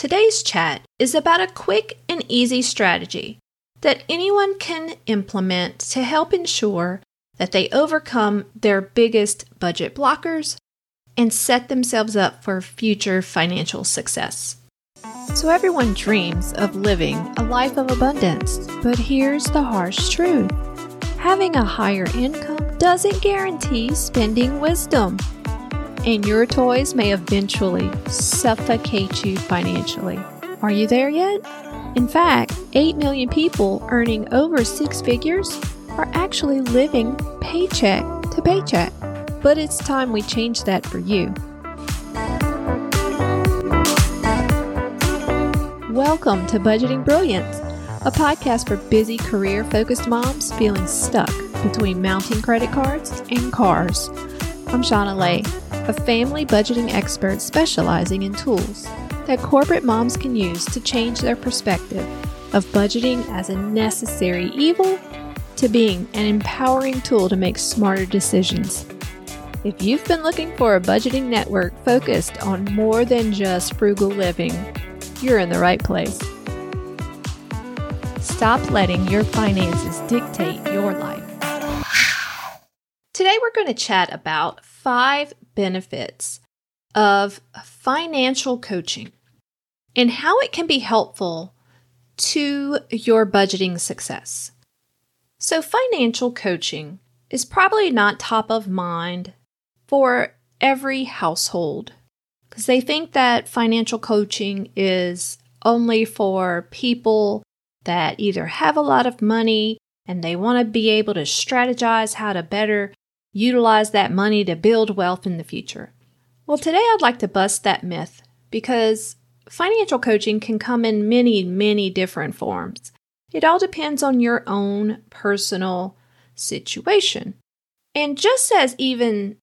Today's chat is about a quick and easy strategy that anyone can implement to help ensure that they overcome their biggest budget blockers and set themselves up for future financial success. So, everyone dreams of living a life of abundance, but here's the harsh truth having a higher income doesn't guarantee spending wisdom. And your toys may eventually suffocate you financially. Are you there yet? In fact, 8 million people earning over six figures are actually living paycheck to paycheck. But it's time we change that for you. Welcome to Budgeting Brilliance, a podcast for busy career focused moms feeling stuck between mounting credit cards and cars. I'm Shauna Lay, a family budgeting expert specializing in tools that corporate moms can use to change their perspective of budgeting as a necessary evil to being an empowering tool to make smarter decisions. If you've been looking for a budgeting network focused on more than just frugal living, you're in the right place. Stop letting your finances dictate your life. Today, we're going to chat about five benefits of financial coaching and how it can be helpful to your budgeting success. So, financial coaching is probably not top of mind for every household because they think that financial coaching is only for people that either have a lot of money and they want to be able to strategize how to better utilize that money to build wealth in the future. Well, today I'd like to bust that myth because financial coaching can come in many, many different forms. It all depends on your own personal situation. And just as even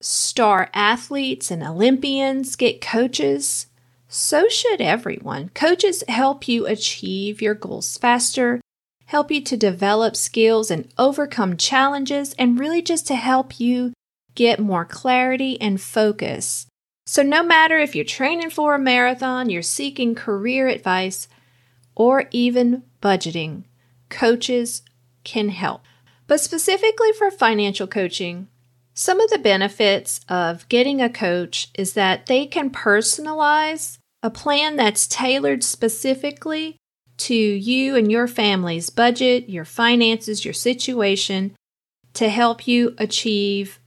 star athletes and Olympians get coaches, so should everyone. Coaches help you achieve your goals faster, help you to develop skills and overcome challenges, and really just to help you get more clarity and focus. So, no matter if you're training for a marathon, you're seeking career advice, or even budgeting, coaches can help. But specifically for financial coaching, some of the benefits of getting a coach is that they can personalize a plan that's tailored specifically to you and your family's budget, your finances, your situation to help you achieve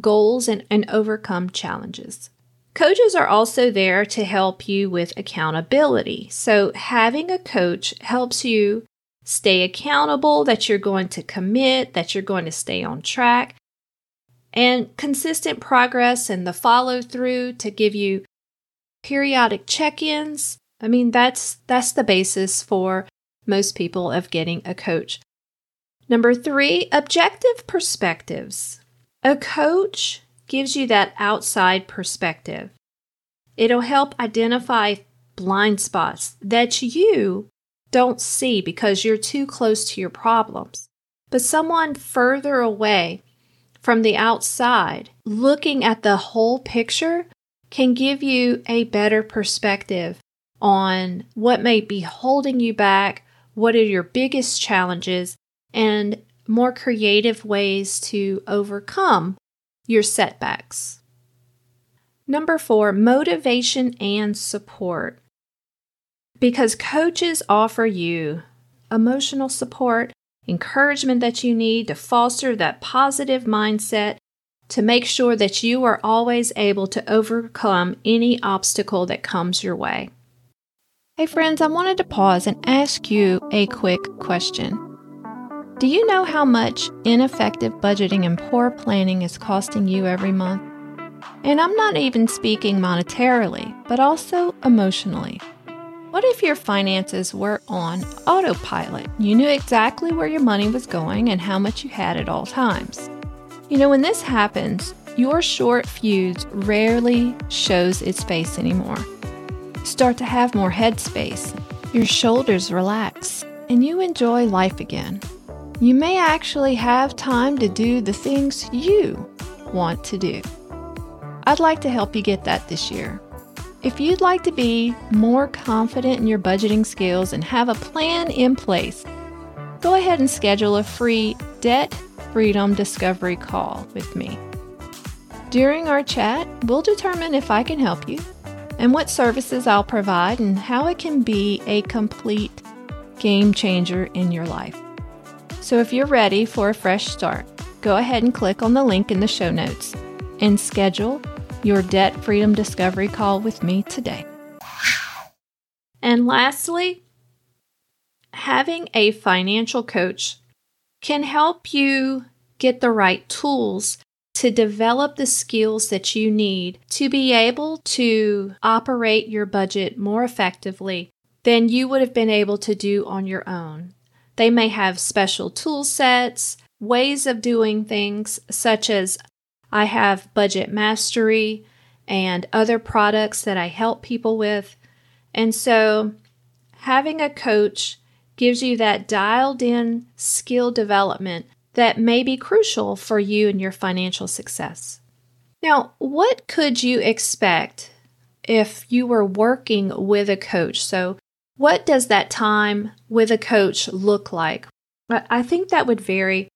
goals and, and overcome challenges. Coaches are also there to help you with accountability. So, having a coach helps you stay accountable, that you're going to commit, that you're going to stay on track, and consistent progress and the follow through to give you periodic check-ins. I mean, that's that's the basis for most people of getting a coach. Number 3, objective perspectives. A coach gives you that outside perspective. It'll help identify blind spots that you don't see because you're too close to your problems. But someone further away from the outside, looking at the whole picture, can give you a better perspective on what may be holding you back, what are your biggest challenges, and more creative ways to overcome your setbacks. Number four, motivation and support. Because coaches offer you emotional support, encouragement that you need to foster that positive mindset to make sure that you are always able to overcome any obstacle that comes your way. Hey, friends, I wanted to pause and ask you a quick question. Do you know how much ineffective budgeting and poor planning is costing you every month? And I'm not even speaking monetarily, but also emotionally. What if your finances were on autopilot? You knew exactly where your money was going and how much you had at all times. You know, when this happens, your short fuse rarely shows its face anymore. Start to have more headspace, your shoulders relax, and you enjoy life again. You may actually have time to do the things you want to do. I'd like to help you get that this year. If you'd like to be more confident in your budgeting skills and have a plan in place, go ahead and schedule a free debt freedom discovery call with me. During our chat, we'll determine if I can help you and what services I'll provide and how it can be a complete game changer in your life. So if you're ready for a fresh start, go ahead and click on the link in the show notes and schedule your debt freedom discovery call with me today. And lastly, having a financial coach can help you get the right tools to develop the skills that you need to be able to operate your budget more effectively than you would have been able to do on your own. They may have special tool sets, ways of doing things, such as I have Budget Mastery and other products that I help people with. And so, having a coach gives you that dialed in skill development that may be crucial for you and your financial success. Now, what could you expect if you were working with a coach? So, what does that time with a coach look like? I think that would vary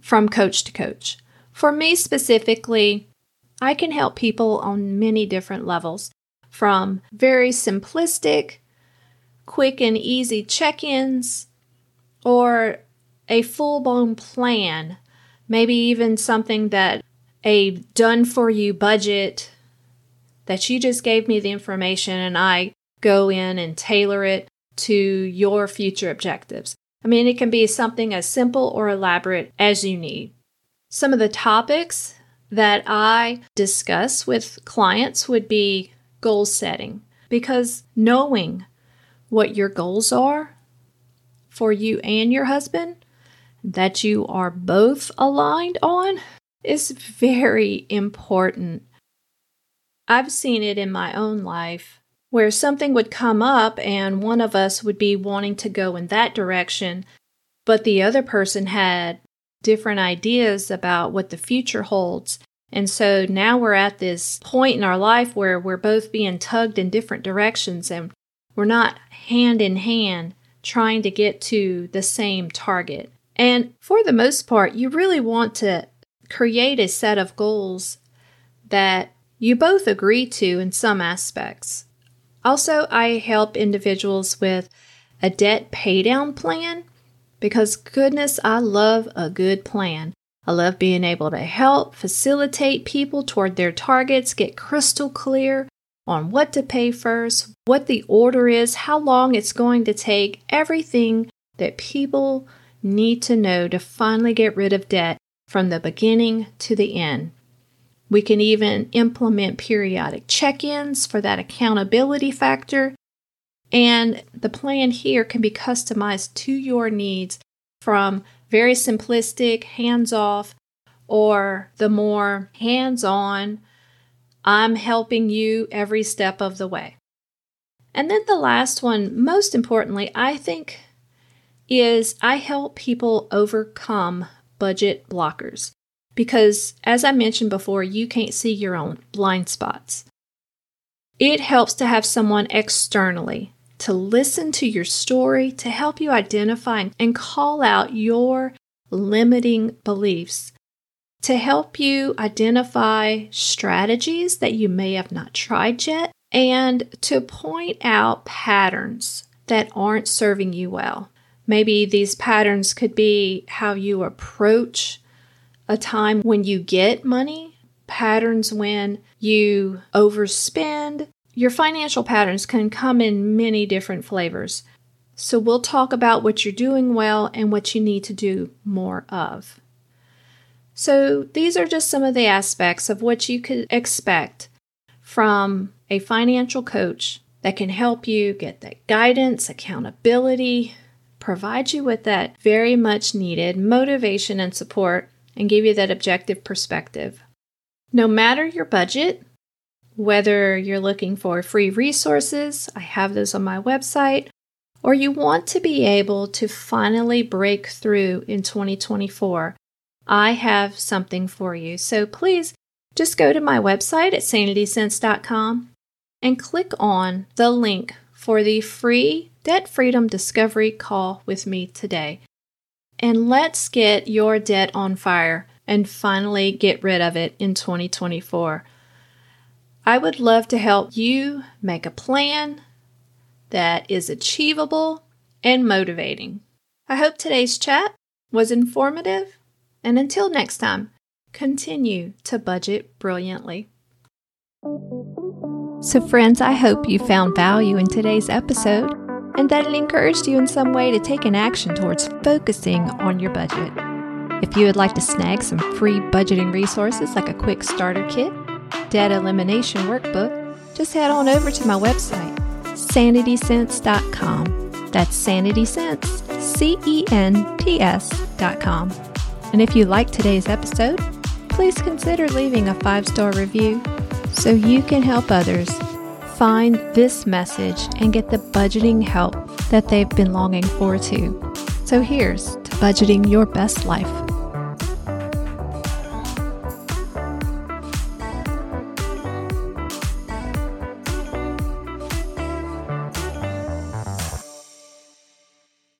from coach to coach. For me specifically, I can help people on many different levels from very simplistic, quick and easy check ins, or a full blown plan, maybe even something that a done for you budget that you just gave me the information and I go in and tailor it to your future objectives. I mean, it can be something as simple or elaborate as you need. Some of the topics that I discuss with clients would be goal setting because knowing what your goals are for you and your husband that you are both aligned on is very important. I've seen it in my own life where something would come up and one of us would be wanting to go in that direction, but the other person had different ideas about what the future holds. And so now we're at this point in our life where we're both being tugged in different directions and we're not hand in hand trying to get to the same target. And for the most part, you really want to create a set of goals that you both agree to in some aspects. Also, I help individuals with a debt paydown plan because, goodness, I love a good plan. I love being able to help facilitate people toward their targets, get crystal clear on what to pay first, what the order is, how long it's going to take, everything that people need to know to finally get rid of debt from the beginning to the end. We can even implement periodic check ins for that accountability factor. And the plan here can be customized to your needs from very simplistic, hands off, or the more hands on, I'm helping you every step of the way. And then the last one, most importantly, I think, is I help people overcome budget blockers. Because, as I mentioned before, you can't see your own blind spots. It helps to have someone externally to listen to your story to help you identify and call out your limiting beliefs, to help you identify strategies that you may have not tried yet, and to point out patterns that aren't serving you well. Maybe these patterns could be how you approach a time when you get money, patterns when you overspend. Your financial patterns can come in many different flavors. So, we'll talk about what you're doing well and what you need to do more of. So, these are just some of the aspects of what you could expect from a financial coach that can help you get that guidance, accountability, provide you with that very much needed motivation and support and give you that objective perspective. No matter your budget, whether you're looking for free resources, I have those on my website, or you want to be able to finally break through in 2024, I have something for you. So please just go to my website at sanitycents.com and click on the link for the free Debt Freedom Discovery call with me today. And let's get your debt on fire and finally get rid of it in 2024. I would love to help you make a plan that is achievable and motivating. I hope today's chat was informative, and until next time, continue to budget brilliantly. So, friends, I hope you found value in today's episode and that it encouraged you in some way to take an action towards focusing on your budget. If you would like to snag some free budgeting resources like a quick starter kit, debt elimination workbook, just head on over to my website, sanitycents.com. That's sanitycents, C E N T S.com. And if you like today's episode, please consider leaving a five star review so you can help others find this message and get the budgeting help that they've been longing for too. So here's to budgeting your best life.